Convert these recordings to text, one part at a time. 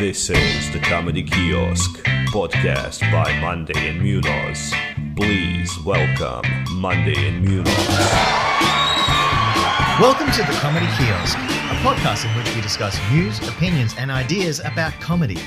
This is the Comedy Kiosk, podcast by Mondae and Munoz. Please welcome Mondae and Munoz. Welcome to the Comedy Kiosk, a podcast in which we discuss news, opinions, and ideas about comedy.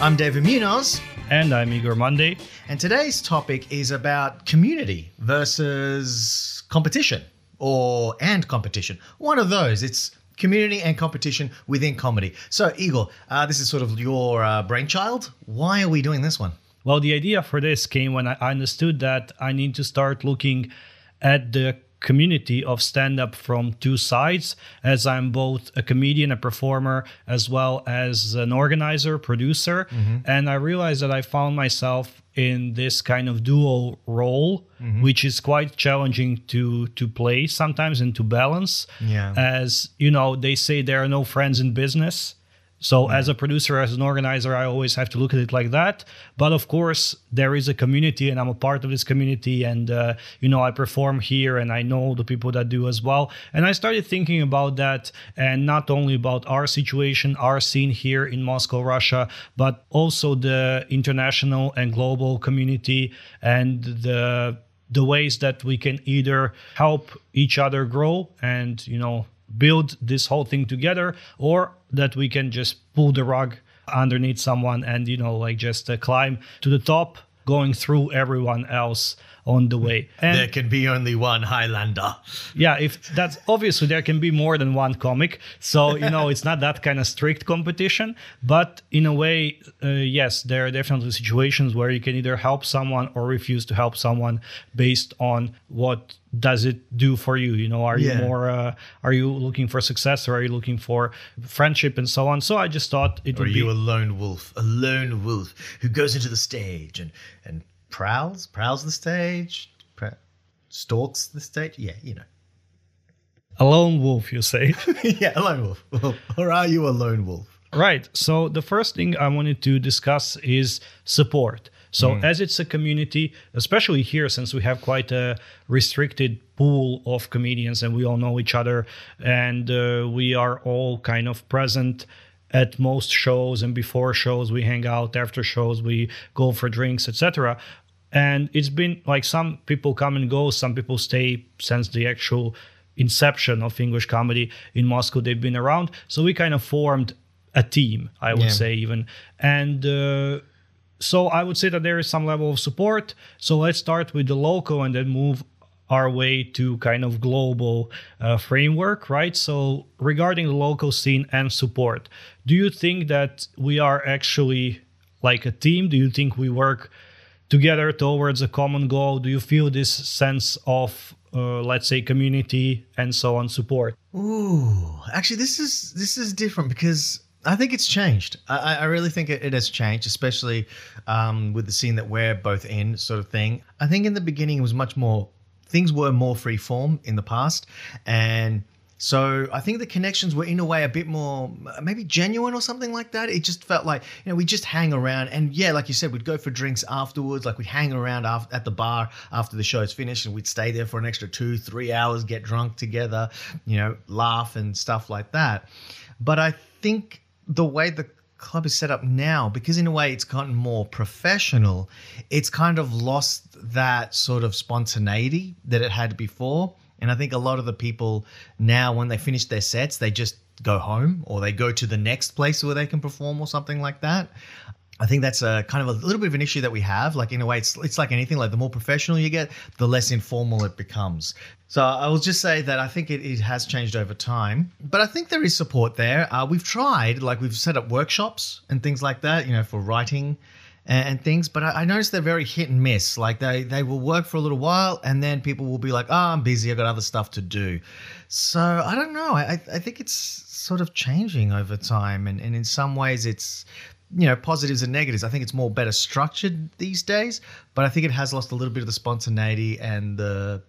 I'm David Munoz, And I'm Igor Mondae. and today's topic is about community versus competition, or and competition. One of those. It's community and competition within comedy. So, Igor, uh, this is sort of your uh, brainchild. Why are we doing this one? Well, the idea for this came when I understood that I need to start looking at the community of stand up from two sides, as I'm both a comedian, a performer, as well as an organizer, producer. And I realized that I found myself in this kind of dual role, mm-hmm. which is quite challenging to to play sometimes and to balance. Yeah. As you know, they say there are no friends in business. So as a producer, as an organizer, I always have to look at it like that. But of course, there is a community, and I'm a part of this community. And uh, you know, I perform here, and I know the people that do as well. And I started thinking about that, and not only about our situation, our scene here in Moscow, Russia, but also the international and global community and the the ways that we can either help each other grow and you know build this whole thing together or that we can just pull the rug underneath someone and you know like just uh, climb to the top going through everyone else on the way and There can be only one Highlander. yeah if that's obviously there can be more than one comic so you know it's not that kind of strict competition but in a way uh, yes there are definitely situations where you can either help someone or refuse to help someone based on what does it do for you you know are Yeah. you more uh, are you looking for success or are you looking for friendship and so on so i just thought it Or are would you be a lone wolf? A lone wolf who goes into the stage and and prowls, prowls the stage, pra- stalks the stage. Yeah, you know. a lone wolf you say yeah, a lone wolf. or are you a lone wolf? Right. So the first thing I wanted to discuss is support. So as it's a community, especially here, since we have quite a restricted pool of comedians and we all know each other, and uh, we are all kind of present at most shows and before shows we hang out after shows we go for drinks etc and it's been like some people come and go some people stay since the actual inception of english comedy in moscow. They've been around. So we kind of formed a team i would Yeah. say even. And uh, so i would say that there is some level of support. So let's start with the local and then move our way to kind of global uh, framework right? So regarding the local scene and support do you think that we are actually like a team? Do you think we work together towards a common goal do you feel this sense of uh, let's say community and so on support Ooh, actually, this is this is different because I think it's changed. I, I really think it, it has changed, especially um, with the scene that we're both in, sort of thing. I think in the beginning it was much more. Things were more free form in the past, and so I think the connections were in a way a bit more maybe genuine or something like that. It just felt like you know we just hang around, and yeah, like you said, we'd go for drinks afterwards. Like we'd hang around at the bar after the show's finished, and we'd stay there for an extra two, three hours, get drunk together, you know, laugh and stuff like that. But I think the way the club is set up now, because in a way it's gotten more professional, it's kind of lost that sort of spontaneity that it had before. And I think a lot of the people now, when they finish their sets, they just go home or they go to the next place where they can perform or something like that. I think that's a kind of a little bit of an issue that we have. Like in a way, it's it's like anything. Like the more professional you get, the less informal it becomes. So I will just say that I think it, it has changed over time, but I think there is support there. Uh, we've tried, like we've set up workshops and things like that, you know, for writing and, and things. But I, I noticed they're very hit and miss. Like they they will work for a little while, and then people will be like, "Oh, I'm busy. I've got other stuff to do." So I don't know. I I think it's sort of changing over time, and, and in some ways it's you know positives and negatives. I think it's more better structured these days, but I think it has lost a little bit of the spontaneity and the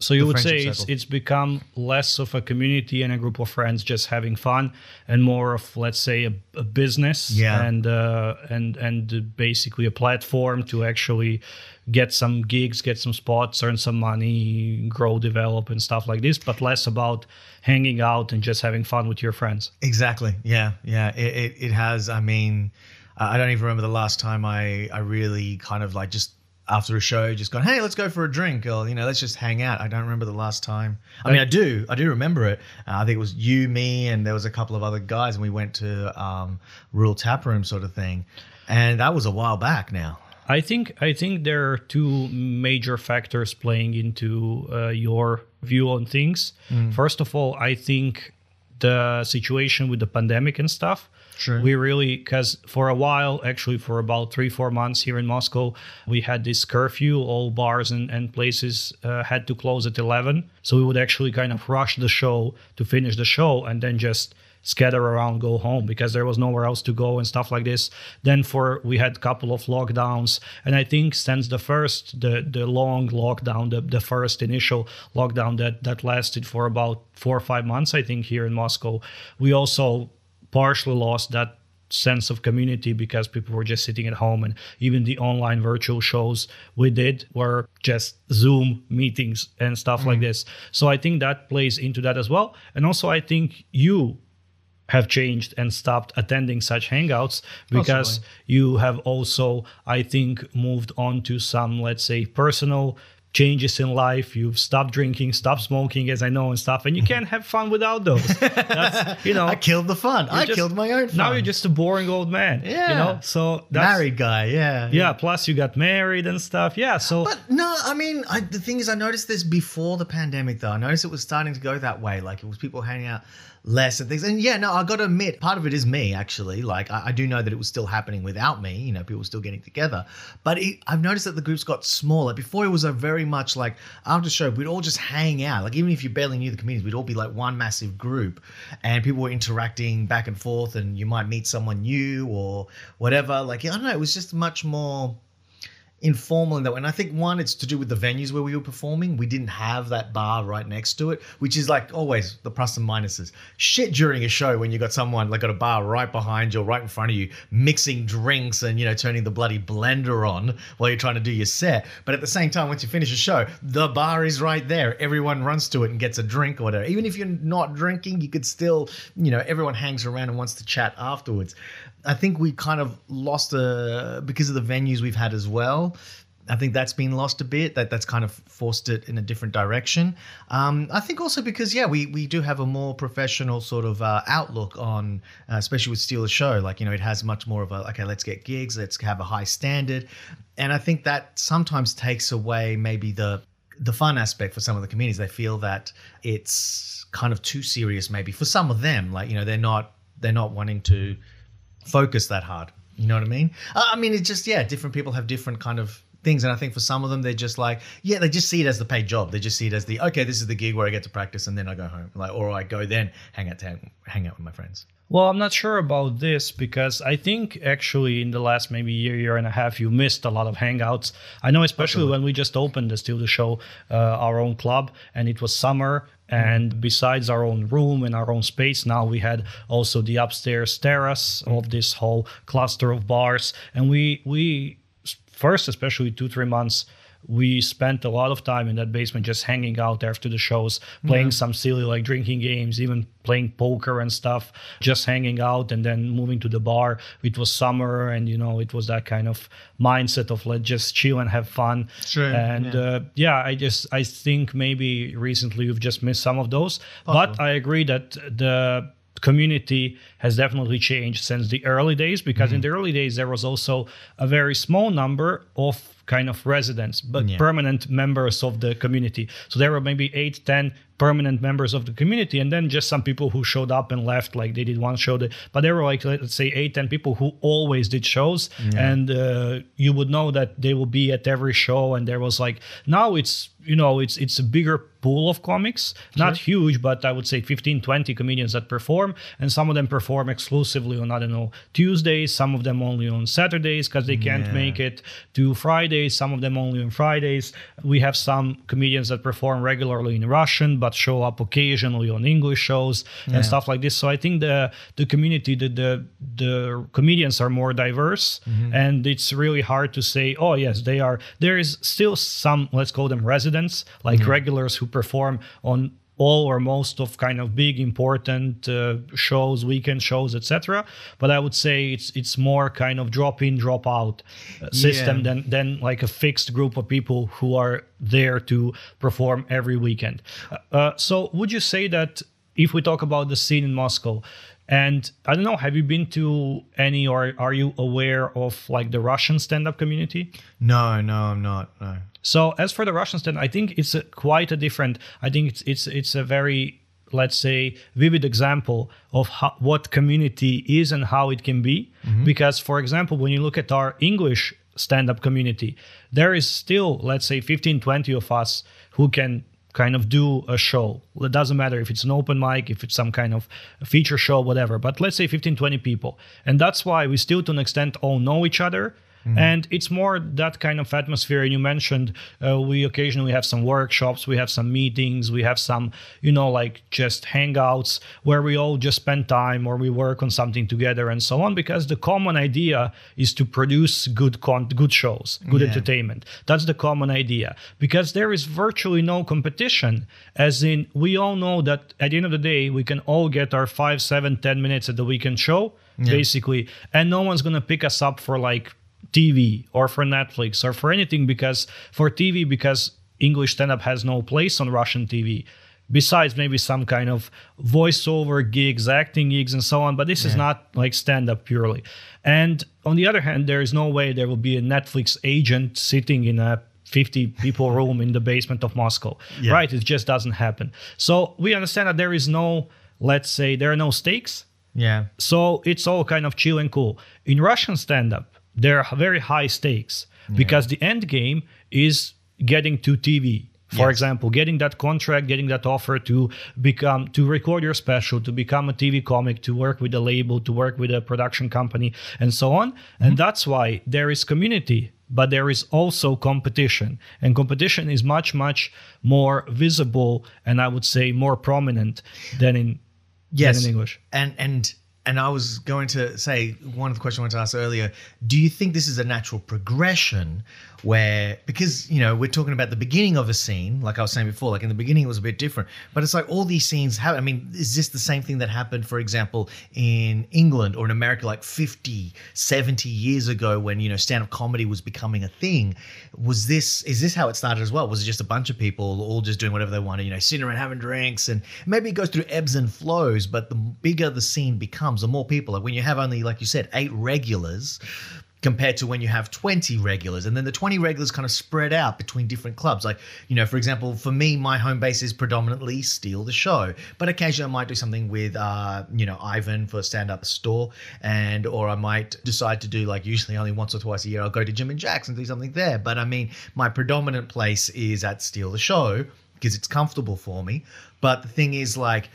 So you would say it's, it's become less of a community and a group of friends just having fun, and more of let's say a, a business Yeah. and uh, and and basically a platform to actually get some gigs, get some spots, earn some money, grow, develop, and stuff like this. But less about hanging out and just having fun with your friends. Exactly. Yeah. Yeah. It, it, it has. I mean, I I don't even remember the last time I, I really kind of like just after a show, just gone, hey, let's go for a drink or, you know, let's just hang out. I don't remember the last time. I mean, I do. I do remember it. Uh, I think it was you, me, and there was a couple of other guys, and we went to um, Rural Tap Room sort of thing. And that was a while back now. I think I think there are two major factors playing into uh, your view on things. First of all, I think the situation with the pandemic and stuff. Sure. We really because for a while, actually for about three four months here in Moscow, we had this curfew. All bars and, and places uh, had to close at eleven. So we would actually kind of rush the show to finish the show and then just scatter around go home because there was nowhere else to go and stuff like this then for we had a couple of lockdowns and i think since the first the the long lockdown the, the first initial lockdown that that lasted for about four or five months i think here in moscow we also partially lost that sense of community because people were just sitting at home. And even the online virtual shows we did were just zoom meetings and stuff like mm. this. So i think that plays into that as well. And also i think you have changed and stopped attending such hangouts oh, because Possibly. you have also i think moved on to some let's say personal changes in life you've stopped drinking stopped smoking as i know and stuff and you can't have fun without those that's you know I killed the fun. I just- killed my own fun. now you're just a boring old man yeah you know so that's married guy. Yeah. yeah plus you got married and stuff yeah so But no, I mean, I, the thing is, I noticed this before the pandemic, though. I noticed it was starting to go that way. Like, it was people hanging out less and things. And yeah, no, I got to admit, part of it is me, actually. Like, I, I do know that it was still happening without me. You know, people were still getting together. But it, I've noticed that the groups got smaller. Before, it was a very much like after show, we'd all just hang out. Like, even if you barely knew the comedians, we'd all be like one massive group. And people were interacting back and forth. And you might meet someone new or whatever. Like, I don't know. It was just much more informal in that way. And I think one, it's to do with the venues where we were performing. We didn't have that bar right next to it, which is like always the plus and minuses. Shit during a show when you got someone like got a bar right behind you, or right in front of you, mixing drinks and you know turning the bloody blender on while you're trying to do your set. But at the same time, once you finish a show, the bar is right there. Everyone runs to it and gets a drink or whatever. Even if you're not drinking, you could still, you know, everyone hangs around and wants to chat afterwards. I think we kind of lost uh, because of the venues we've had as well. I think that's been lost a bit. That that's kind of forced it in a different direction. Um, I think also because yeah, we we do have a more professional sort of uh, outlook on, uh, especially with Steal the Show. Like you know, it has much more of a okay, let's get gigs, let's have a high standard, and I think that sometimes takes away maybe the the fun aspect for some of the communities. They feel that it's kind of too serious, maybe for some of them. Like you know, they're not they're not wanting to focus that hard. You know what I mean? I mean, it's just yeah, different people have different kind of things, and I think for some of them, they're just like yeah, they just see it as the paid job. They just see it as the okay, this is the gig where I get to practice, and then I go home, like or I go then hang out to hang, out with my friends. Well, I'm not sure about this because I think actually in the last maybe year, year and a half, you missed a lot of hangouts. I know, especially when we just opened the Steal the Show, uh, our own club, and it was summer. And besides our own room and our own space, now we had also the upstairs terrace of this whole cluster of bars. And we we first, especially two three months, we spent a lot of time in that basement just hanging out after the shows, playing some silly like drinking games, even playing poker and stuff, just hanging out and then moving to the bar. It was summer and you know, it was that kind of mindset of let's just chill and have fun. Sure, And yeah. uh, yeah, I just I think maybe recently you've just missed some of those. But I agree that the community has definitely changed since the early days because Mm-hmm. in the early days there was also a very small number of kind of residents but Yeah. permanent members of the community so there were maybe 8 10 permanent members of the community and then just some people who showed up and left like they did one show that, but there were like let's say eight ten people who always did shows and uh, you would know that they will be at every show and there was like now it's you know it's it's a bigger pool of comics not huge but i would say 15 20 comedians that perform and some of them perform exclusively on i don't know tuesdays some of them only on saturdays because they can't Yeah. make it to fridays some of them only on fridays. We have some comedians that perform regularly in russian but show up occasionally on english shows Yeah. and stuff like this so i think the the community the the, the comedians are more diverse Mm-hmm. and it's really hard to say oh yes they are there is still some let's call them residents like Mm-hmm. regulars who perform on all or most of kind of big important uh, shows weekend shows etc but i would say it's it's more kind of drop in drop out uh, system Yeah. than than like a fixed group of people who are there to perform every weekend Uh, uh, so would you say that if we talk about the scene in moscow and i don't know have you been to any or are you aware of like the russian stand-up community No, no, I'm not. No. so as for the Russian stand, I think it's a, quite a different. I think it's it's it's a very let's say vivid example of how, what community is and how it can be. Mm-hmm. Because for example, when you look at our English stand-up community, there is still let's say 15, 20 of us who can kind of do a show. It doesn't matter if it's an open mic, if it's some kind of feature show, whatever. But let's say 15, 20 people. And that's why we still to an extent all know each other. And it's more that kind of atmosphere. And you mentioned uh, we occasionally have some workshops, we have some meetings, we have some, you know, like just hangouts where we all just spend time or we work on something together and so on. Because the common idea is to produce good con- good shows, good Yeah. entertainment. That's the common idea. Because there is virtually no competition, as in we all know that at the end of the day we can all get our five, seven, ten minutes at the weekend show, basically, and no one's gonna pick us up for like TV or for Netflix or for anything because for TV because English stand up has no place on Russian TV. Besides maybe some kind of voiceover gigs, acting gigs, and so on, but this is not like stand up purely. And on the other hand, there is no way there will be a Netflix agent sitting in a 50 people room in the basement of Moscow, Yeah. right? It just doesn't happen. So we understand that there is no, let's say, there are no stakes. Yeah. So it's all kind of chill and cool. In Russian stand up, there are very high stakes because the end game is getting to TV. For Yes. example, getting that contract, getting that offer to become to record your special, to become a TV comic, to work with a label, to work with a production company, and so on. And mm-hmm. that's why there is community, but there is also competition. And competition is much, much more visible and I would say more prominent than in Yes. than in English. And and and I was going to say one of the questions I wanted to ask earlier. Do you think this is a natural progression where because you know we're talking about the beginning of a scene, like I was saying before, like in the beginning it was a bit different, but it's like all these scenes have. I mean, is this the same thing that happened, for example, in England or in America, like 50, 70 years ago when you know stand-up comedy was becoming a thing? Was this is this how it started as well? Was it just a bunch of people all just doing whatever they wanted, you know, sitting around having drinks and maybe it goes through ebbs and flows, but the bigger the scene becomes, the more people. Like when you have only, like you said, eight regulars compared to when you have 20 regulars and then the 20 regulars kind of spread out between different clubs like you know for example for me my home base is predominantly steal the show but occasionally i might do something with uh you know ivan for stand up store and or i might decide to do like usually only once or twice a year i'll go to jim and jack's and do something there but i mean my predominant place is at steal the show because it's comfortable for me but the thing is like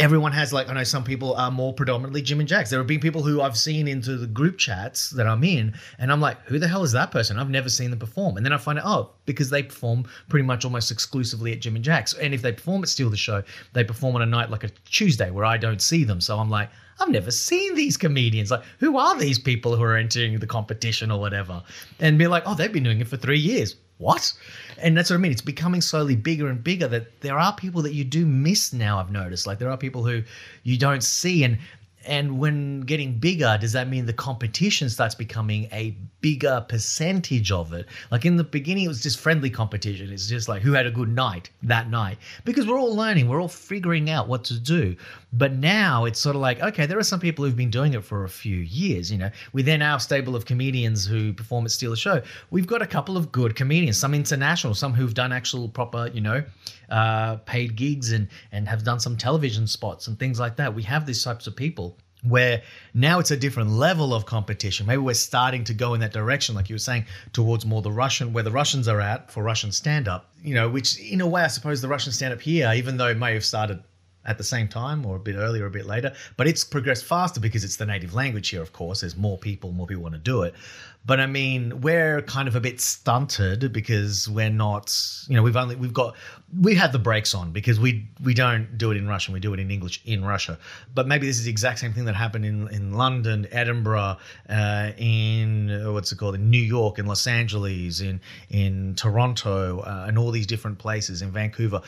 everyone has like I know some people are more predominantly Jim and Jacks. There have been people who I've seen into the group chats that I'm in, and I'm like, who the hell is that person? I've never seen them perform. And then I find out, oh, because they perform pretty much almost exclusively at Jim and Jacks. And if they perform at Steal the Show, they perform on a night like a Tuesday where I don't see them. So I'm like, I've never seen these comedians. Like, who are these people who are entering the competition or whatever? And be like, oh, they've been doing it for three years. What? And that's what I mean. It's becoming slowly bigger and bigger that there are people that you do miss now, I've noticed. Like, there are people who you don't see. And and when getting bigger, does that mean the competition starts becoming a bigger percentage of it? Like in the beginning, it was just friendly competition. It's just like who had a good night that night because we're all learning, we're all figuring out what to do. But now it's sort of like, okay, there are some people who've been doing it for a few years. You know, within our stable of comedians who perform at Steal a Show, we've got a couple of good comedians, some international, some who've done actual proper, you know, uh, paid gigs and and have done some television spots and things like that. We have these types of people where now it's a different level of competition. Maybe we're starting to go in that direction, like you were saying, towards more the Russian, where the Russians are at for Russian stand up. You know, which in a way, I suppose the Russian stand up here, even though it may have started at the same time or a bit earlier or a bit later but it's progressed faster because it's the native language here of course. There's more people more people want to do it. But i mean we're kind of a bit stunted because we're not you know we've only we've got we have the brakes on because we we don't do it in russian we do it in english in russia. But maybe this is the exact same thing that happened in in london edinburgh uh, in uh, what's it called in new york in los angeles in in toronto uh, and all these different places in vancouver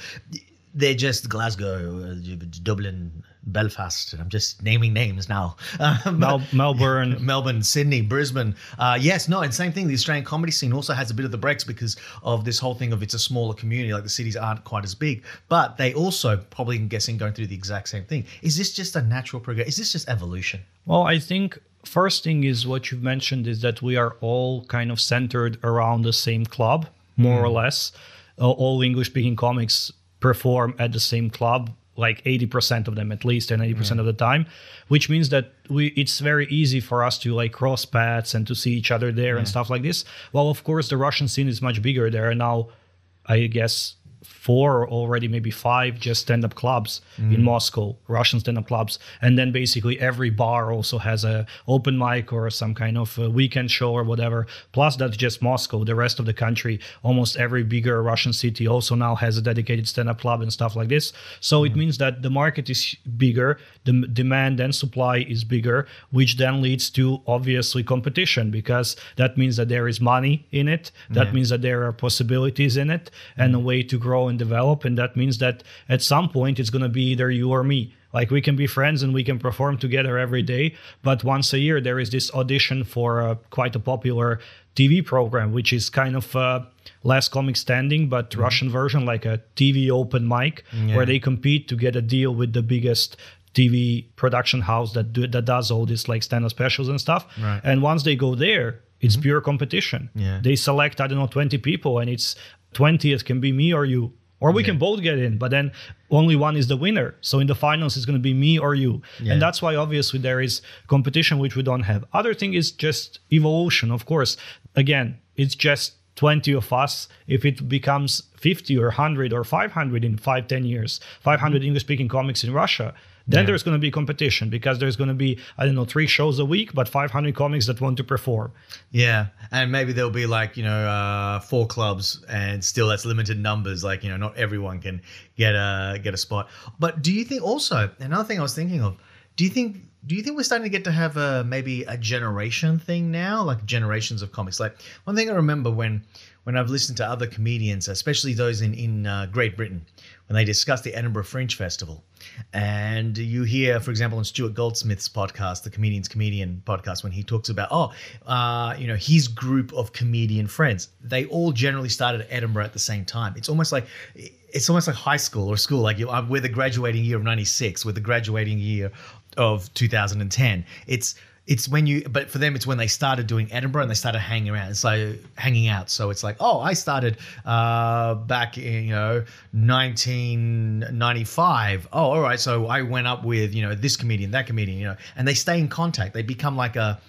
they're just Glasgow, uh, Dublin, Belfast. I'm just naming names now. Mel- Melbourne, Melbourne, Sydney, Brisbane. Uh, yes, no, and same thing. The Australian comedy scene also has a bit of the brakes because of this whole thing of it's a smaller community. Like the cities aren't quite as big, but they also probably, I'm guessing, going through the exact same thing. Is this just a natural progress? Is this just evolution? Well, I think first thing is what you've mentioned is that we are all kind of centered around the same club, more mm. or less. Uh, all English speaking comics perform at the same club like 80% of them at least and 80% yeah. Mm. of the time which means that we it's very easy for us to like cross paths and to see each other there and mm. stuff like this well of course the russian scene is much bigger there are now i guess four or already maybe five just stand-up clubs mm. in moscow russian stand-up clubs and then basically every bar also has a open mic or some kind of weekend show or whatever plus that's just moscow the rest of the country almost every bigger russian city also now has a dedicated stand-up club and stuff like this so mm. it means that the market is bigger the demand and supply is bigger which then leads to obviously competition because that means that there is money in it that yeah. means that there are possibilities in it and mm. a way to grow and develop. And that means that at some point it's going to be either you or me. Like we can be friends and we can perform together every day. But once a year, there is this audition for a, quite a popular TV program, which is kind of uh, Last Comic Standing, but mm-hmm. Russian version, like a TV open mic, yeah. where they compete to get a deal with the biggest TV production house that do, that does all this like stand-up specials and stuff. Right. And once they go there, it's mm-hmm. pure competition. Yeah. They select I don't know 20 people, and it's 20th can be me or you or we can both get in but then only one is the winner. So in the finals it's going to be me or you. Yeah. and that's why obviously there is competition which we don't have. Other thing is just evolution of course. Again it's just 20 of us. If it becomes 50 or 100 or 500 in 5 10 years 500 mm-hmm. english speaking comics in russia then yeah. there's going to be competition because there's going to be I don't know three shows a week, but 500 comics that want to perform. Yeah, and maybe there'll be like you know uh, four clubs, and still that's limited numbers. Like you know not everyone can get a get a spot. But do you think also another thing I was thinking of? Do you think do you think we're starting to get to have a maybe a generation thing now, like generations of comics? Like one thing I remember when when I've listened to other comedians, especially those in in uh, Great Britain, when they discuss the Edinburgh Fringe Festival, and you hear, for example, on Stuart Goldsmith's podcast, the Comedian's Comedian podcast, when he talks about, oh, uh, you know, his group of comedian friends, they all generally started at Edinburgh at the same time. It's almost like it's almost like high school or school. Like we're the graduating year of '96, we're the graduating year of 2010. It's it's when you but for them it's when they started doing edinburgh and they started hanging around so hanging out so it's like oh i started uh back in you know 1995 oh all right so i went up with you know this comedian that comedian you know and they stay in contact they become like a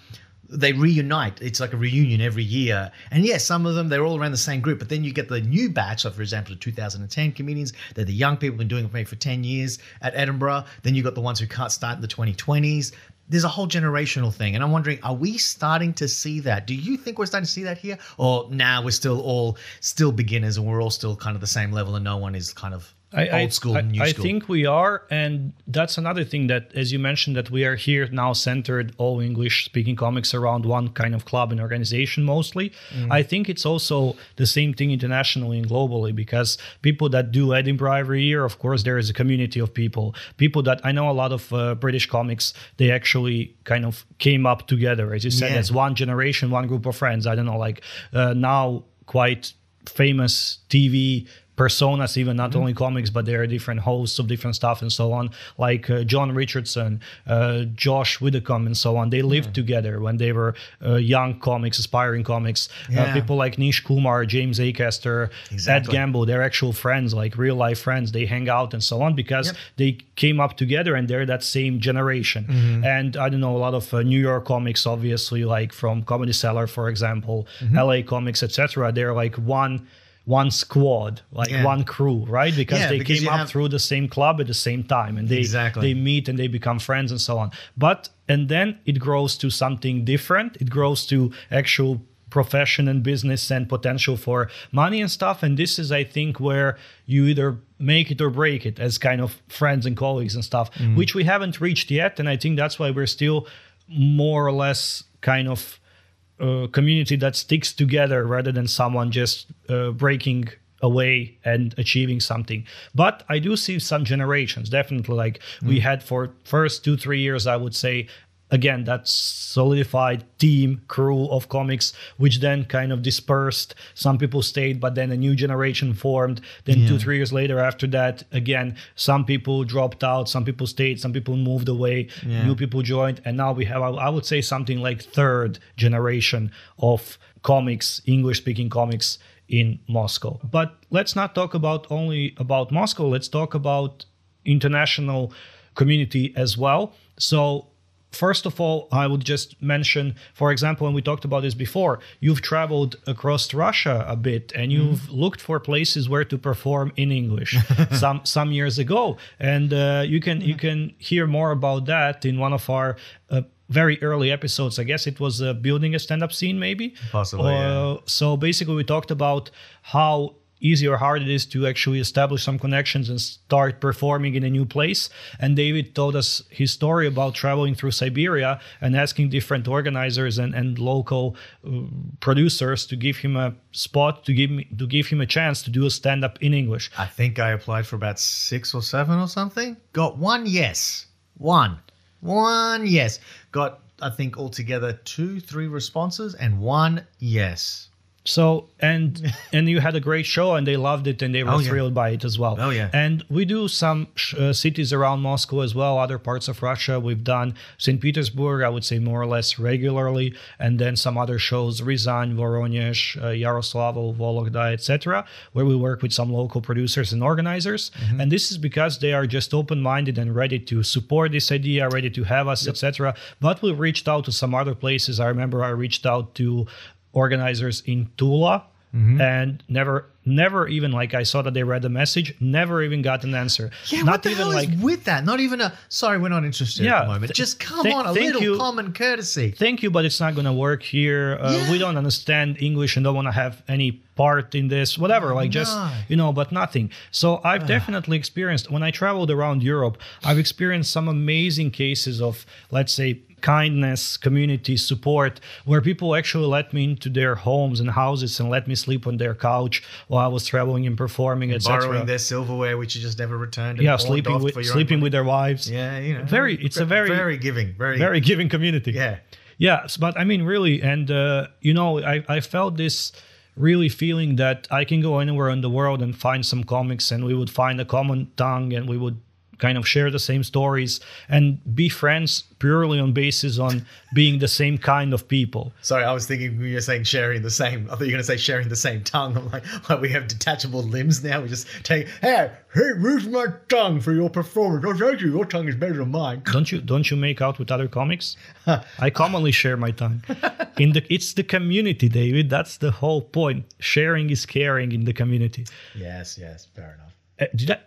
they reunite. It's like a reunion every year. And yes, some of them, they're all around the same group. But then you get the new batch, so for example, the 2010 comedians, they're the young people been doing it for 10 years at Edinburgh. Then you got the ones who can't start in the 2020s there's a whole generational thing and i'm wondering are we starting to see that? Do you think we're starting to see that here? Or now we're still all still beginners and we're all still kind of the same level and no one is kind of I, I- Old school, I, new I school. think we are, and that's another thing that, as you mentioned, that we are here now centered all English-speaking comics around one kind of club and organization mostly. Mm. I think it's also the same thing internationally and globally because people that do Edinburgh every year, of course, there is a community of people. People that I know a lot of uh, British comics, they actually kind of came up together, as you said, Yeah. as one generation, one group of friends. I don't know, like uh, now quite famous TV personas, even not only comics, but there are different hosts of different stuff and so on, like uh, Jon Richardson, uh, Josh Widdicombe, and so on. They lived together when they were uh, young comics, aspiring comics. Uh, Yeah. people like Nish Kumar, James Acaster, Ed Gamble, they're actual friends, like real life friends. They hang out and so on because Yep. they came up together and they're that same generation. Mm-hmm. And I don't know, a lot of uh, New York comics, obviously, like from Comedy Cellar, for example, Mm-hmm. LA comics, etc. They're like one one squad, like Yeah. one crew, right? Because Yeah, they because came up have- through the same club at the same time, and they Exactly. they meet and they become friends and so on. But and then it grows to something different. It grows to actual profession and business and potential for money and stuff. And this is, I think, where you either make it or break it as kind of friends and colleagues and stuff, mm. which we haven't reached yet. And I think that's why we're still more or less kind of uh, community that sticks together rather than someone just uh, breaking away and achieving something. But i do see some generations definitely. Like we had for first two three years i would say again that solidified team crew of comics which then kind of dispersed. Some people stayed but then a new generation formed. Then two three years later after that again some people dropped out some people stayed some people moved away Yeah. new people joined and now we have I would say something like third generation of comics english speaking comics in moscow. But let's not talk about only about moscow let's talk about international community as well. So First of all, I would just mention, for example, and we talked about this before, you've traveled across Russia a bit and you've looked for places where to perform in English some some years ago, and uh, you can you can hear more about that in one of our uh, very early episodes. I guess it was uh, building a stand-up scene, maybe. Possibly, yeah. Uh, So basically, we talked about how easy or hard it is to actually establish some connections and start performing in a new place. And David told us his story about traveling through Siberia and asking different organizers and, and local uh, producers to give him a spot, to give me, to give him a chance to do a stand up in English. I think I applied for about six or seven or something. Got one yes. One. One yes. Got, I think, altogether two, three responses and one yes. So and and you had a great show and they loved it and they were Oh, yeah. thrilled by it as well. Oh, yeah. And we do some sh- uh, cities around Moscow as well, other parts of Russia. We've done St. Petersburg, I would say more or less regularly, and then some other shows, Ryazan, Voronezh, uh, Yaroslavl, Vologda, etc., where we work with some local producers and organizers. Mm-hmm. And this is because they are just open-minded and ready to support this idea, ready to have us, etc. But we reached out to some other places. I remember I reached out to organizers in Tula Mm-hmm. and never never even like I saw that they read the message, never even got an answer. Yeah, not what the even hell like is with that? Not even a sorry, we're not interested Yeah, at the moment. th- Just come th- on, a little you. common courtesy. thank you, but it's not gonna work here. Uh, Yeah. We don't understand English and don't want to have any part in this, whatever. Like just you know, but nothing. So I've definitely experienced when I traveled around Europe, I've experienced some amazing cases of let's say kindness, community support, where people actually let me into their homes and houses and let me sleep on their couch while I was traveling and performing, etc. Borrowing their silverware, which you just never returned. yeah, sleeping with for sleeping with their wives. Yeah, you know. Very- it's a very- very giving, very Very giving community. Yeah. Yes, but I mean, really, and uh, you know, I, I felt this really feeling that I can go anywhere in the world and find some comics, and we would find a common tongue, and we would kind of share the same stories and be friends purely on basis on being the same kind of people. Sorry, I was thinking when you were saying sharing the same. I thought you were going to say sharing the same tongue. I'm like, like we have detachable limbs now. We just take, hey, hey, my tongue for your performance? Oh, thank you. Your tongue is better than mine. Don't you don't you make out with other comics? I commonly share my tongue. In the it's the community, David. That's the whole point. Sharing is caring in the community. Yes, yes, fair enough. Uh, did I,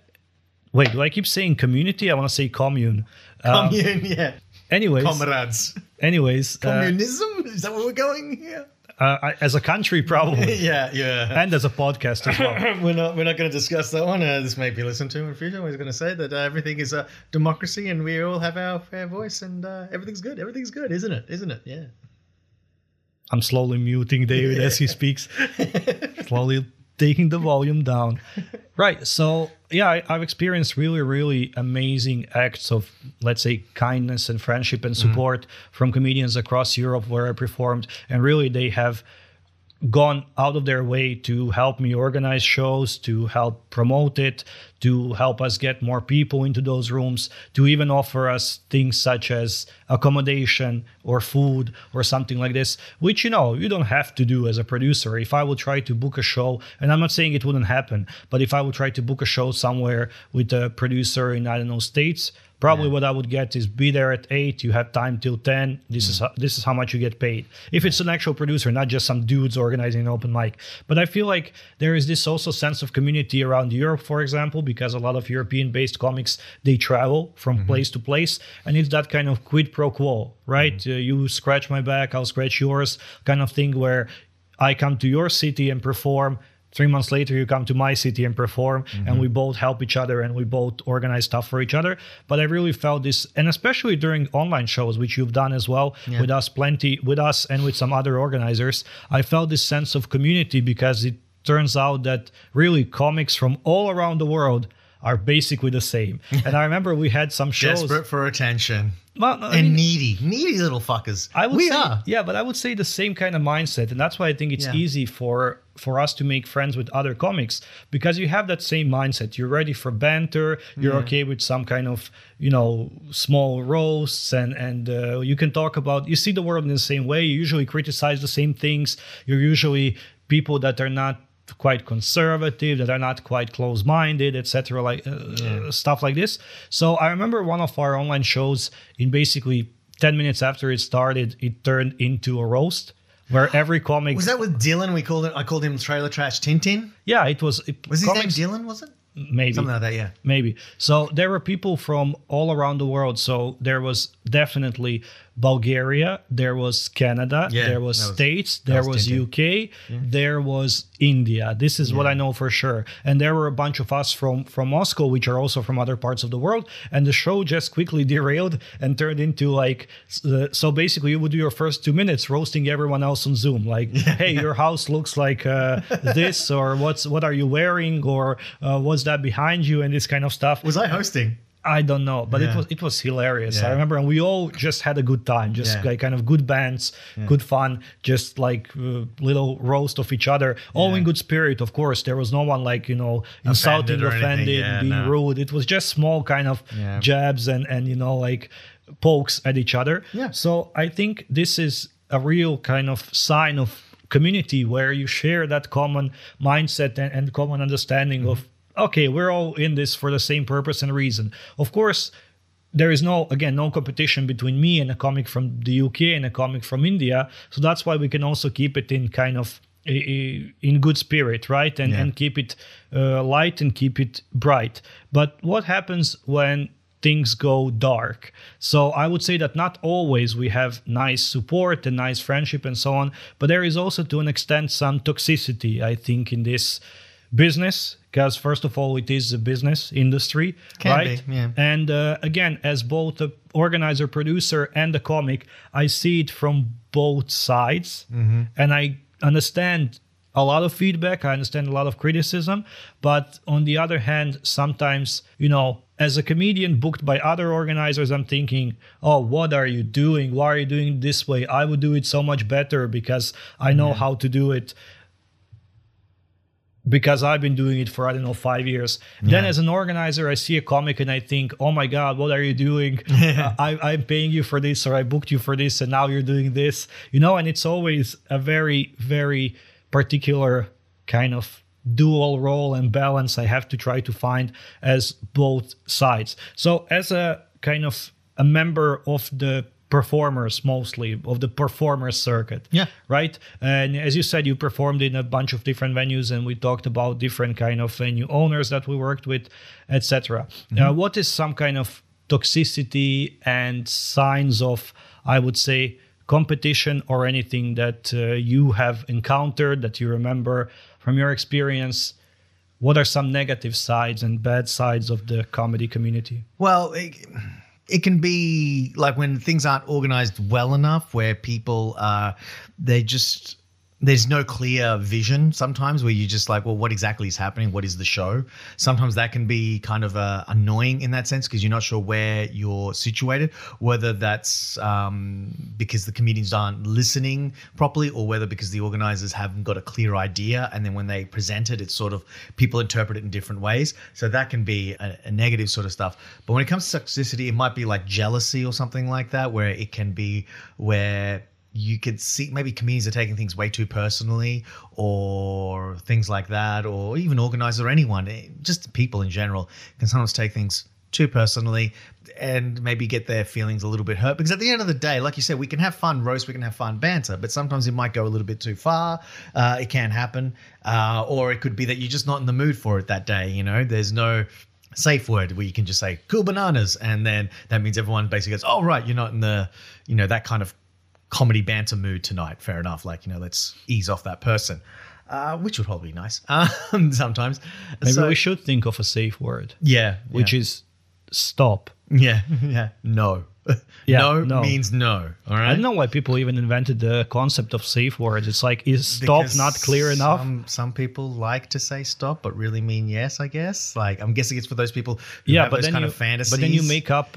wait, do I keep saying community? I want to say commune. Um, Commune, yeah. Anyways, Comrades. anyways, uh, Communism? is that where we're going here? Uh, as a country, probably, yeah, yeah. and as a podcast as well. we're not we're not going to discuss that one. Uh, this may be listened to in the future. We're going to say that uh, everything is a democracy and we all have our fair voice and uh, everything's good. Everything's good, isn't it? Isn't it? Yeah. I'm slowly muting David as he speaks, slowly taking the volume down. Right. So, yeah, I, I've experienced really, really amazing acts of, let's say, kindness and friendship and mm. support from comedians across Europe where I performed. And really, they have gone out of their way to help me organize shows, to help promote it, to help us get more people into those rooms, to even offer us things such as accommodation or food or something like this, which you know you don't have to do as a producer. If I would try to book a show, and I'm not saying it wouldn't happen, but if I would try to book a show somewhere with a producer in I don't know states, Probably what I would get is be there at eight. You have time till ten. This is mm. how, this is how much you get paid. If it's an actual producer, not just some dudes organizing an open mic. But I feel like there is this also sense of community around Europe, for example, because a lot of European-based comics they travel from mm-hmm. place to place, and it's that kind of quid pro quo, right? Mm-hmm. Uh, you scratch my back, I'll scratch yours, kind of thing where I come to your city and perform. Three months later, you come to my city and perform, and mm-hmm. we both help each other and we both organize stuff for each other. But I really felt this, and especially during online shows, which you've done as well with us, plenty with us, and with some other organizers, I felt this sense of community because it turns out that really comics from all around the world are basically the same. and I remember we had some shows. Desperate for attention Well, I and mean, needy, needy little fuckers. I would we say, are. yeah, but I would say the same kind of mindset, and that's why I think it's Yeah. easy for for us to make friends with other comics because you have that same mindset. You're ready for banter. You're okay with some kind of you know small roasts, and and uh, you can talk about. You see the world in the same way. You usually criticize the same things. You're usually people that are not quite conservative that are not quite close-minded etc like uh, stuff like this so i remember one of our online shows in basically 10 minutes after it started it turned into a roast where every comic Was that with Dylan? We called it. I called him Trailer Trash Tintin. yeah it was it, Was his comics- name Dylan? Was it maybe something like that? Yeah. maybe so there were people from all around the world so there was definitely bulgaria there was canada Yeah, there was was- states there was was, uk there was india. This is what i know for sure. And there were a bunch of us from from moscow which are also from other parts of the world. And the show just quickly derailed and turned into like uh, so basically you would do your first two minutes roasting everyone else on zoom. Like hey your house looks like uh, this or what's what are you wearing or uh, what's that behind you and this kind of stuff. Was I hosting? I don't know, but Yeah. it was it was hilarious. Yeah. I remember, and we all just had a good time, just Yeah. like kind of good bands, good fun, just like uh, little roast of each other, all in good spirit. Of course, there was no one like you know insulting, offended, being no. rude. It was just small kind of jabs and and you know like pokes at each other. Yeah. So I think this is a real kind of sign of community where you share that common mindset and, and common understanding of okay, we're all in this for the same purpose and reason. Of course, there is no again no competition between me and a comic from the UK and a comic from India. So that's why we can also keep it in kind of in good spirit, right? And Yeah. and keep it uh, light and keep it bright. But what happens when things go dark? So I would say that not always we have nice support and nice friendship and so on, but there is also to an extent some toxicity, I think, in this business because first of all it is a business industry Can right? be, yeah. and uh, again as both a organizer producer and a comic i see it from both sides. Mm-hmm. and i understand a lot of feedback i understand a lot of criticism but on the other hand sometimes you know as a comedian booked by other organizers i'm thinking oh what are you doing? Why are you doing it this way? I would do it so much better because i know how to do it because I've been doing it for I don't know five years. Then as an organizer, I see a comic and I think, oh my god, what are you doing? Uh, I, I'm paying you for this, or I booked you for this, and now you're doing this, you know. And it's always a very, very particular kind of dual role and balance I have to try to find as both sides. So as a kind of a member of the performers mostly of the performers circuit Yeah. right? And as you said you performed in a bunch of different venues and we talked about different kind of venue owners that we worked with etc uh, what is some kind of toxicity and signs of i would say competition or anything that uh, you have encountered that you remember from your experience? What are some negative sides and bad sides of the comedy community? Well, it, it can be like when things aren't organized well enough, where people are they just there's no clear vision sometimes where you're just like well what exactly is happening? What is the show? Sometimes that can be kind of uh, annoying in that sense because you're not sure where you're situated whether that's um, because the comedians aren't listening properly or whether because the organizers haven't got a clear idea and then when they present it it's sort of people interpret it in different ways. So that can be a, a negative sort of stuff. But when it comes to toxicity it might be like jealousy or something like that where it can be where you could see maybe comedians are taking things way too personally or things like that or even organizers or anyone eh, just people in general can sometimes take things too personally and maybe get their feelings a little bit hurt. Because at the end of the day like you said we can have fun roast we can have fun banter but sometimes it might go a little bit too far uh, it can happen uh, or it could be that you're just not in the mood for it that day you know? There's no safe word where you can just say cool bananas and then that means everyone basically goes oh right you're not in the you know that kind of comedy banter mood tonight. Fair enough. Like, you know, let's ease off that person, uh, which would probably be nice um, sometimes. maybe So- we should think of a safe word yeah, which yeah. is stop yeah, yeah, no. Yeah, no, no. means no. All right. I don't know why people even invented the concept of safe words. It's like, is stop Because not clear enough? Some, some people like to say stop, but really mean yes. I guess. Like I'm guessing it's for those people who yeah, have but those then kind you, of fantasies. but then you make up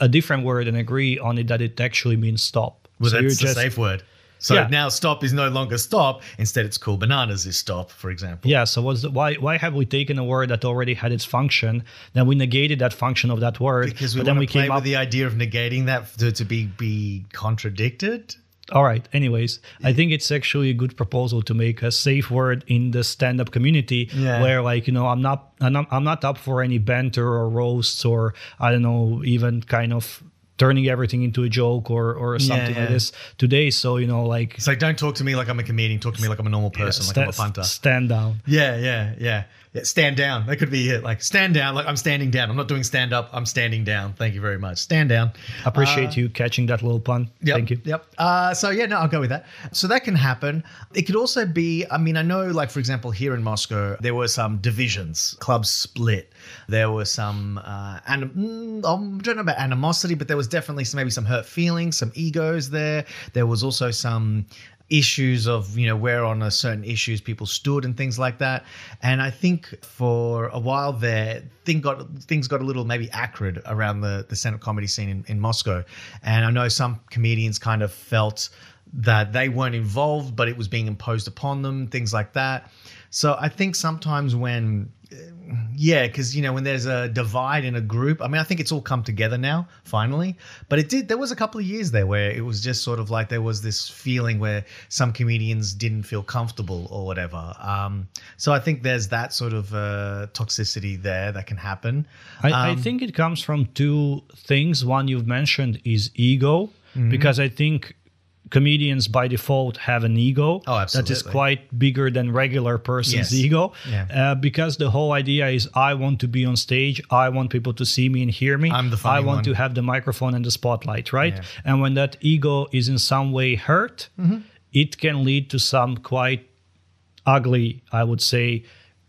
a different word and agree on it that it actually means stop. Well, so that's the safe word. So Yeah. now stop is no longer stop. Instead, it's cool bananas is stop, for example. Yeah. So what's the, why why have we taken a word that already had its function? Then we negated that function of that word. Because we but then we play came with up. the idea of negating that to, to be be contradicted. All right. Anyways, I think it's actually a good proposal to make a safe word in the stand-up community, Yeah. where like you know I'm not I'm not, I'm not up for any banter or roasts or I don't know even kind of turning everything into a joke or or something yeah. like this today. So you know like It's like don't talk to me like I'm a comedian. Talk to me like I'm a normal person, like I'm a punter. stand down. Yeah, yeah, yeah. Yeah, stand down. That could be it. Like stand down. Like I'm standing down. I'm not doing stand up. I'm standing down. Thank you very much. Stand down. Appreciate you catching that little pun. Yep, Thank you. Yep. Uh, so yeah, no, I'll go with that. So that can happen. It could also be. I mean, I know, like for example, here in Moscow, there were some divisions, clubs split. There were some. Uh, and mm, I don't know about animosity, but there was definitely some, maybe some hurt feelings, some egos there. There was also some issues of you know where on a certain issues people stood and things like that. And i think for a while there thing got things got a little maybe acrid around the the stand-up comedy scene in, in moscow. And i know some comedians kind of felt that they weren't involved but it was being imposed upon them things like that. So i think sometimes when yeah, because you know when there's a divide in a group, I mean, I think it's all come together now finally. But it did. There was a couple of years there where it was just sort of like there was this feeling where some comedians didn't feel comfortable or whatever. Um, so I think there's that sort of uh, toxicity there that can happen. I, I Um, think it comes from two things. One you've mentioned is ego, Mm-hmm. because I think comedians by default have an ego Oh, that is quite bigger than regular person's Yes. ego. Yeah. Uh, because the whole idea is I want to be on stage, I want people to see me and hear me. I'm the funny I want one. to have the microphone and the spotlight, right? Yeah. And when that ego is in some way hurt, Mm-hmm. it can lead to some quite ugly, I would say,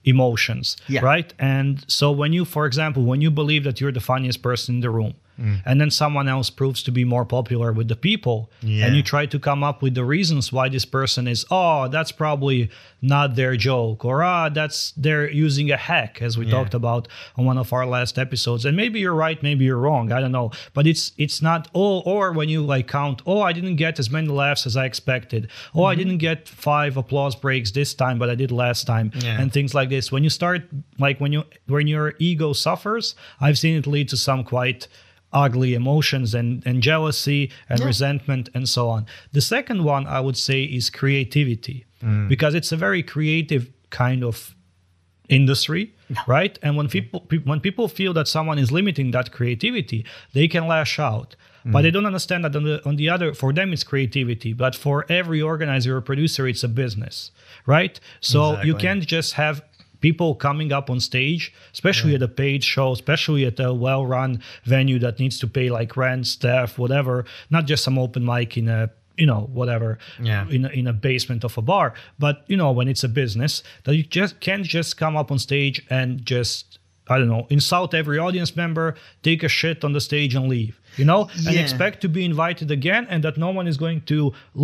emotions, Yeah. right? And so when you, for example, when you believe that you're the funniest person in the room, Mm. and then someone else proves to be more popular with the people, Yeah. and you try to come up with the reasons why this person is, oh, that's probably not their joke, or ah, that's they're using a hack, as we Yeah. talked about on one of our last episodes. And maybe you're right, maybe you're wrong, I don't know. But it's it's not oh, or when you like count, oh, I didn't get as many laughs as I expected. Oh, Mm-hmm. I didn't get five applause breaks this time, but I did last time, Yeah. and things like this. When you start like when you when your ego suffers, I've seen it lead to some quite ugly emotions and, and jealousy and resentment and so on. The second one I would say is creativity. Mm. Because it's a very creative kind of industry right? And when people pe- when people feel that someone is limiting that creativity they can lash out. But mm. they don't understand that on the, on the other for them it's creativity. But for every organizer or producer it's a business right? So you can't just have people coming up on stage especially at a paid show especially at a well-run venue that needs to pay like rent staff whatever not just some open mic in a you know whatever Yeah. in a, in a basement of a bar. But you know when it's a business that you just can't just come up on stage and just i don't know insult every audience member take a shit on the stage and leave you know? And expect to be invited again and that no one is going to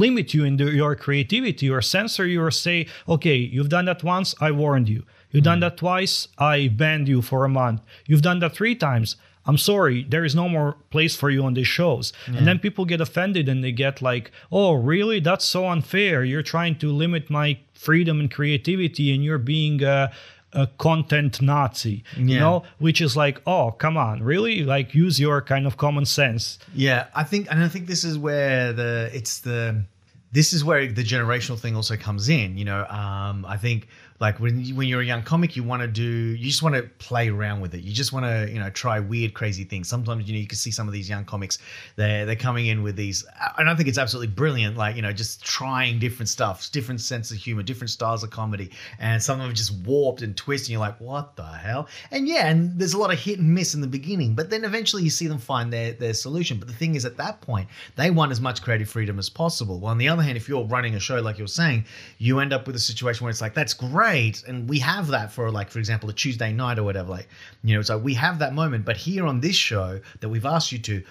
limit you in the, your creativity or censor you or say okay you've done that once i warned you you've done that twice i banned you for a month you've done that three times I'm sorry, there is no more place for you on these shows. And then people get offended and they get like, oh, really? That's so unfair. You're trying to limit my freedom and creativity and you're being a, a content Nazi, you Yeah. know? Which is like, oh, come on, really? Like, use your kind of common sense. Yeah, I think, and I think this is where the it's the this is where the generational thing also comes in. You know, um, I think like when you, when you're a young comic, you want to do you just want to play around with it. You just want to you know try weird, crazy things. Sometimes you know you can see some of these young comics they're they're coming in with these, and I think it's absolutely brilliant. Like you know just trying different stuff, different sense of humor, different styles of comedy, and some of them just warped and twisted. And you're like, what the hell? And yeah, and there's a lot of hit and miss in the beginning, but then eventually you see them find their their solution. But the thing is, at that point, they want as much creative freedom as possible. Well, on the other hand, if you're running a show like you're saying, you end up with a situation where it's like that's great, and we have that for like, for example, a Tuesday night or whatever. Like, you know, it's like we have that moment, but here on this show that we've asked you to,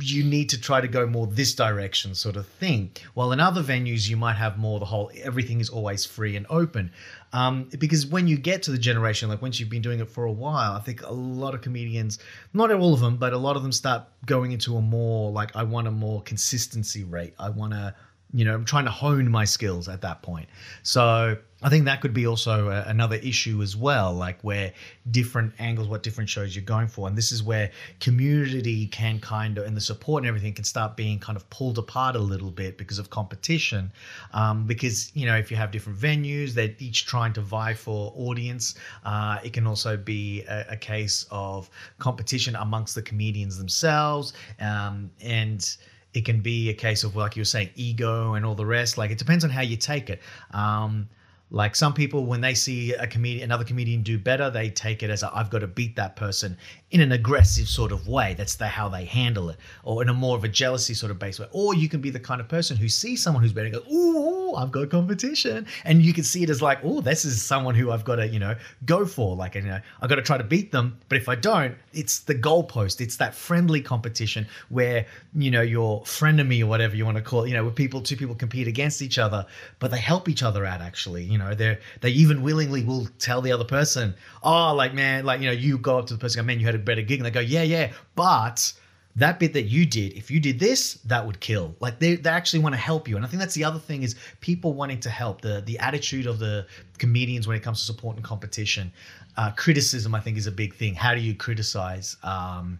you need to try to go more this direction sort of thing. While in other venues, you might have more the whole everything is always free and open. Um, because when you get to the generation, like once you've been doing it for a while, I think a lot of comedians, not all of them, but a lot of them start going into a more like, I want a more consistency rate. I want to, you know, I'm trying to hone my skills at that point. So I think that could be also a, another issue as well, like where different angles, what different shows you're going for. And this is where community can kind of, and the support and everything can start being kind of pulled apart a little bit because of competition. Um, because, you know, if you have different venues, they're each trying to vie for audience. Uh, it can also be a, a case of competition amongst the comedians themselves. Um, and, it can be a case of like you were saying ego and all the rest like it depends on how you take it um like some people when they see a comedian another comedian do better they take it as i've got to beat that person in an aggressive sort of way. That's the, how they handle it. Or in a more of a jealousy sort of base way. Or you can be the kind of person who sees someone who's better and goes ooh i've got competition. And you can see it as like oh this is someone who i've got to you know go for. Like you know i've got to try to beat them but if i don't it's the goalpost. It's that friendly competition where you know your frenemy or whatever you want to call it you know where people two people compete against each other but they help each other out actually you know they're they even willingly will tell the other person oh like man like you know you go up to the person go man you had a better gig and they go yeah yeah but that bit that you did if you did this that would kill. Like they, they actually want to help you and i think that's the other thing is people wanting to help. The the attitude of the comedians when it comes to support and competition uh, criticism i think is a big thing. How do you criticize um,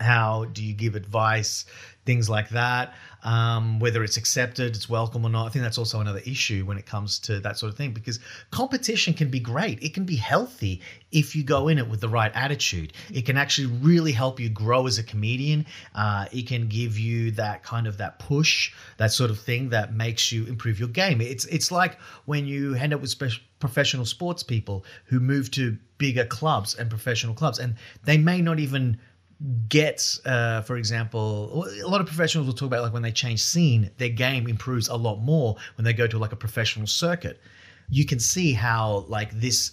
how do you give advice things like that um, whether it's accepted it's welcome or not. I think that's also another issue when it comes to that sort of thing because competition can be great. It can be healthy if you go in it with the right attitude. It can actually really help you grow as a comedian. Uh, it can give you that kind of that push that sort of thing that makes you improve your game. It's it's like when you end up with special professional sports people who move to bigger clubs and professional clubs and they may not even get, uh, for example, a lot of professionals will talk about like when they change scene, their game improves a lot more when they go to like a professional circuit. You can see how like this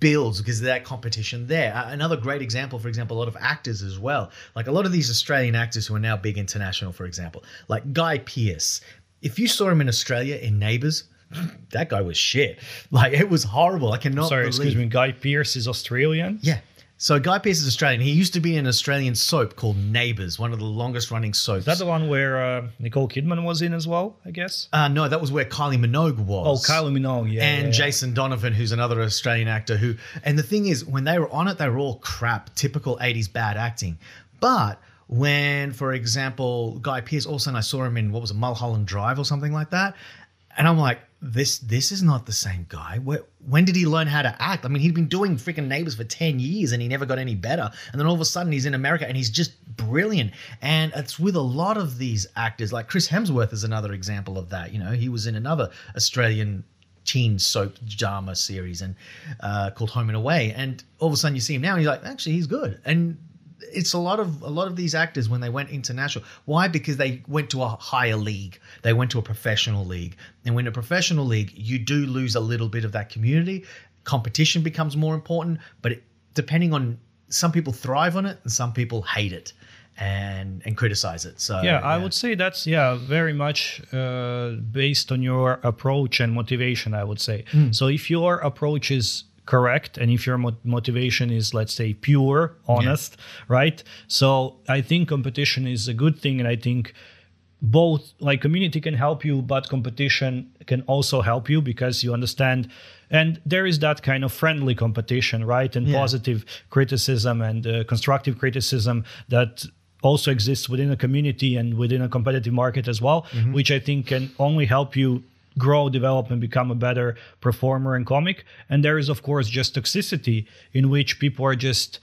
builds because of that competition there. Another great example, for example, a lot of actors as well. Like a lot of these Australian actors who are now big international, for example, like Guy Pearce. If you saw him in Australia in Neighbours, that guy was shit. Like it was horrible. I cannot Sorry, believe. excuse me. Guy Pearce is Australian. Yeah. So Guy Pearce is Australian. He used to be in an Australian soap called Neighbours, one of the longest running soaps. Is that the one where uh, Nicole Kidman was in as well? I guess. uh, no, that was where Kylie Minogue was. Oh. Kylie Minogue. Yeah. and yeah, yeah. Jason Donovan, who's another Australian actor who and the thing is, when they were on it, they were all crap, typical 80s bad acting. But when, for example, Guy Pearce, all of a sudden I saw him in what was it, Mulholland Drive or something like that. And I'm like, this this is not the same guy. Where, when did he learn how to act? I mean, he'd been doing freaking Neighbours for 10 years and he never got any better. And then all of a sudden he's in America and he's just brilliant. And it's with a lot of these actors, like Chris Hemsworth is another example of that. You know, he was in another Australian teen soap drama series and uh, called Home and Away. And all of a sudden you see him now and you're like, actually, he's good. And it's a lot of a lot of these actors when they went international. Why? Because they went to a higher league. They went to a professional league, and when a professional league, you do lose a little bit of that community. Competition becomes more important, but it, depending on some people thrive on it and some people hate it and and criticize it. So yeah, I would say that's yeah very much uh, based on your approach and motivation. I would say so. If your approach is correct. And if your mo- motivation is let's say pure honest right? So i think competition is a good thing. And i think both like community can help you but competition can also help you because you understand. And there is that kind of friendly competition right? And Yeah. positive criticism and uh, constructive criticism that also exists within a community and within a competitive market as well which i think can only help you grow develop and become a better performer and comic. And there is of course just toxicity in which people are just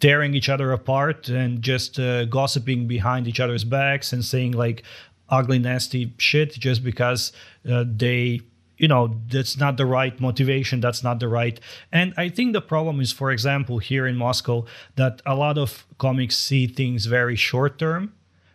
tearing each other apart and just uh, gossiping behind each other's backs and saying like ugly nasty shit just because uh, they you know that's not the right motivation that's not the right. And i think the problem is for example here in moscow that a lot of comics see things very short term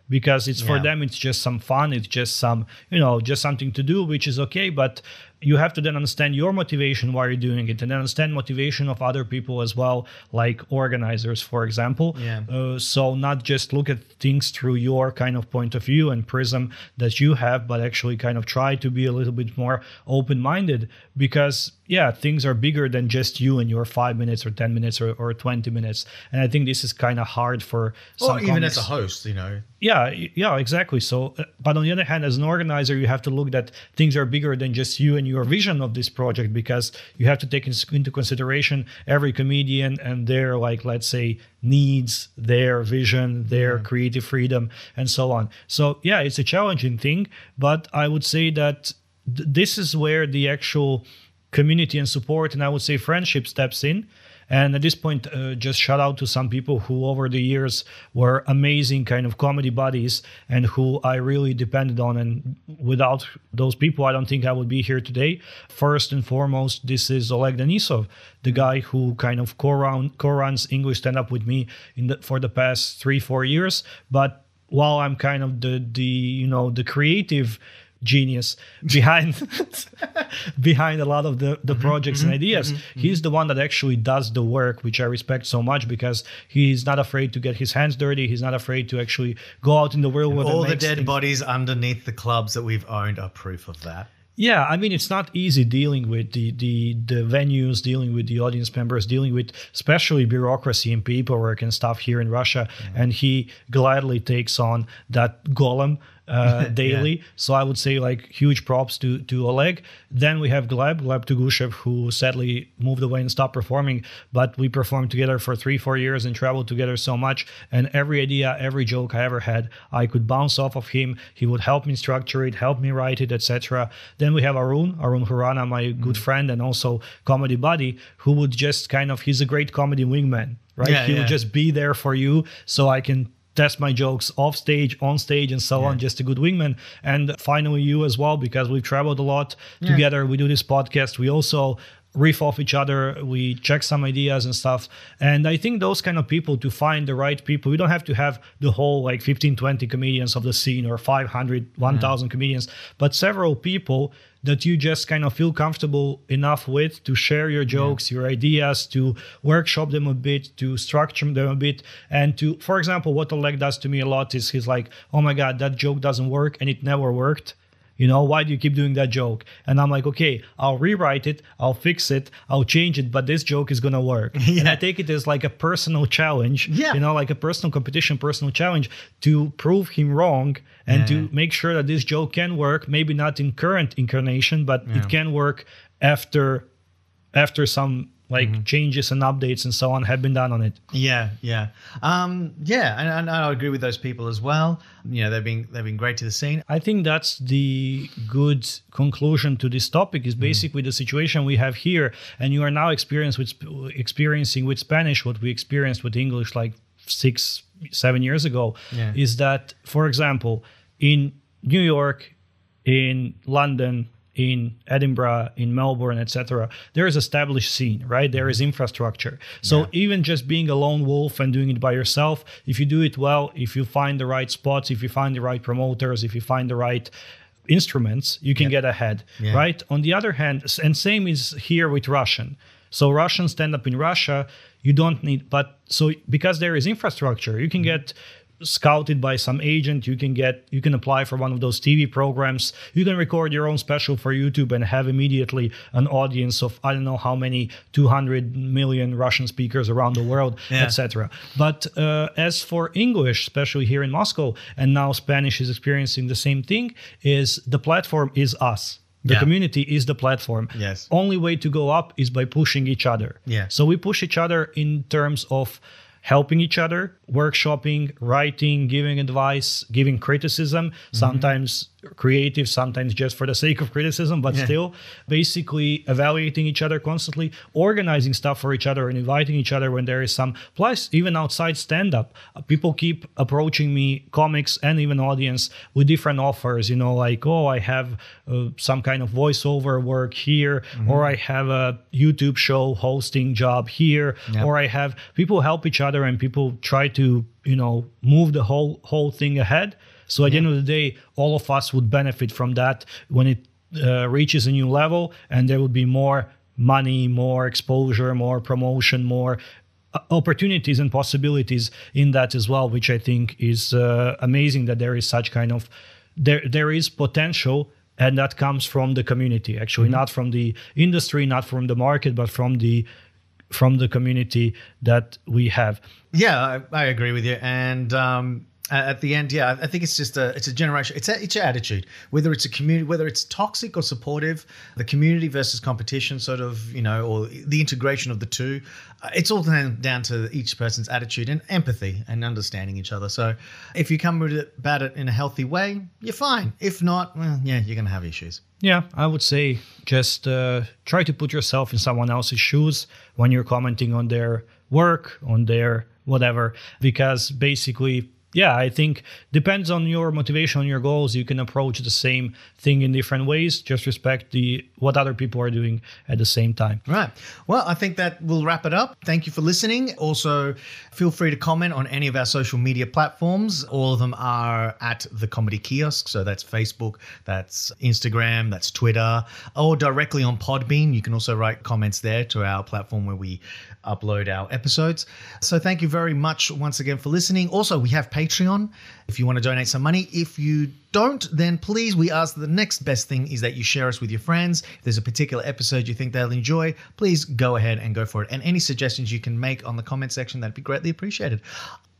because it's for them it's just some fun it's just some you know just something to do which is okay but you have to then understand your motivation why you're doing it and then understand motivation of other people as well like organizers for example Yeah. uh, so not just look at things through your kind of point of view and prism that you have but actually kind of try to be a little bit more open-minded because yeah things are bigger than just you and your five minutes or 10 minutes or, or 20 minutes. And i think this is kind of hard for some or even comics as a host, you know. yeah yeah exactly. So uh, but on the other hand as an organizer you have to look that things are bigger than just you and your vision of this project because you have to take into consideration every comedian and their like let's say needs their vision their creative freedom and so on. So yeah it's a challenging thing but i would say that th- this is where the actual community and support and i would say friendship steps in. And at this point uh, just shout out to some people who over the years were amazing kind of comedy buddies and who i really depended on. And without those people i don't think i would be here today. First and foremost this is oleg denisov the guy who kind of co-run, co-runs english stand-up with me in the, for the past three four years. But while i'm kind of the the you know the creative genius behind behind a lot of the the mm-hmm, projects and mm-hmm, ideas. Mm-hmm, he's the one that actually does the work which i respect so much because he's not afraid to get his hands dirty. He's not afraid to actually go out in the world All the dead things- bodies underneath the clubs that we've owned are proof of that. yeah i mean it's not easy dealing with the the the venues dealing with the audience members dealing with especially bureaucracy and paperwork and stuff here in russia. And he gladly takes on that golem uh, daily. So i would say like huge props to to oleg. Then we have gleb gleb tugushev who sadly moved away and stopped performing but we performed together for three four years and traveled together so much. And every idea every joke i ever had i could bounce off of him. He would help me structure it help me write it etc then we have arun arun hurana my good friend and also comedy buddy who would just kind of he's a great comedy wingman right? Yeah, he yeah. would just be there for you so i can test my jokes off stage on stage and so on just a good wingman. And finally you as well because we've traveled a lot together. We do this podcast. We also riff off each other. We check some ideas and stuff. And i think those kind of people to find the right people you don't have to have the whole like 15 20 comedians of the scene or 500 1000 comedians but several people that you just kind of feel comfortable enough with to share your jokes, your ideas, to workshop them a bit, to structure them a bit. And to, for example, what Oleg does to me a lot is he's like, oh my God, that joke doesn't work and it never worked. You know, why do you keep doing that joke? And I'm like, okay, I'll rewrite it, I'll fix it, I'll change it, but this joke is gonna work. And I take it as like a personal challenge, Yeah. you know, like a personal competition, personal challenge to prove him wrong and to make sure that this joke can work, maybe not in current incarnation, but it can work after after some like Mm-hmm. changes and updates and so on have been done on it. Yeah, yeah, um, yeah, and, and I agree with those people as well. You know, they've been they've been great to the scene. I think that's the good conclusion to this topic is basically the situation we have here, and you are now experienced with experiencing with Spanish what we experienced with English like six seven years ago. Yeah. Is that, for example, in New York, in London, in Edinburgh, in Melbourne, etc., there is established scene, right? There is mm-hmm. infrastructure. So Yeah. even just being a lone wolf and doing it by yourself, if you do it well, if you find the right spots, if you find the right promoters, if you find the right instruments, you can get ahead, Yeah. right? On the other hand, and same is here with Russian. So Russian stand up in Russia, you don't need, but so because there is infrastructure, you can mm-hmm. get scouted by some agent you can get you can apply for one of those tv programs you can record your own special for youtube and have immediately an audience of i don't know how many 200 million russian speakers around the world Yeah. etc but uh, as for english especially here in moscow and now spanish is experiencing the same thing is the platform is us the Yeah. community is the platform Yes. only way to go up is by pushing each other Yeah. so we push each other in terms of helping each other workshopping writing giving advice giving criticism Mm-hmm. sometimes creative sometimes just for the sake of criticism but Yeah. still basically evaluating each other constantly organizing stuff for each other and inviting each other when there is some plus even outside stand up people keep approaching me comics and even audience with different offers you know like oh i have uh, some kind of voiceover work here or i have a youtube show hosting job here or i have people help each other and people try to you know move the whole whole thing ahead so at the end of the day all of us would benefit from that when it uh, reaches a new level and there would be more money more exposure more promotion more uh, opportunities and possibilities in that as well which i think is uh, amazing that there is such kind of there there is potential and that comes from the community actually. Not from the industry not from the market but from the from the community that we have. Yeah, I, I agree with you. And um, at the end, yeah, I think it's just a it's a generation. It's a, it's your attitude. Whether it's a community, whether it's toxic or supportive, the community versus competition, sort of, you know, or the integration of the two. uh, It's all down, down to each person's attitude and empathy and understanding each other. So, if you come about it in a healthy way, you're fine. If not, well, yeah, you're gonna have issues. Yeah, I would say just uh, try to put yourself in someone else's shoes when you're commenting on their work, on their whatever, because basically, yeah, I think depends on your motivation, on your goals. You can approach the same thing in different ways. Just respect the what other people are doing at the same time. Right. Well, I think that will wrap it up. Thank you for listening. Also, feel free to comment on any of our social media platforms. All of them are at the Comedy Kiosk. So that's Facebook, that's Instagram, that's Twitter, or directly on Podbean. You can also write comments there to our platform where we upload our episodes. So thank you very much once again for listening. Also, we have Patreon if you want to donate some money. If you don't, then please, we ask the next best thing is that you share us with your friends. If there's a particular episode you think they'll enjoy, please go ahead and go for it. And any suggestions you can make on the comment section, that'd be greatly appreciated.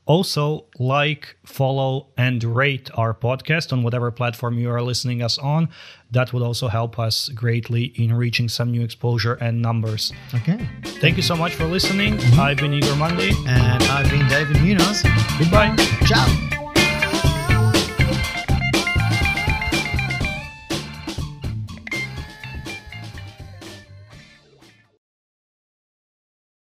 Also, like, follow, and rate our podcast on whatever platform you are listening us on. That would also help us greatly in reaching some new exposure and numbers. Okay. Thank you so much for listening. Mm-hmm. I've been Igor Mondae. And I've been David Munoz. Goodbye.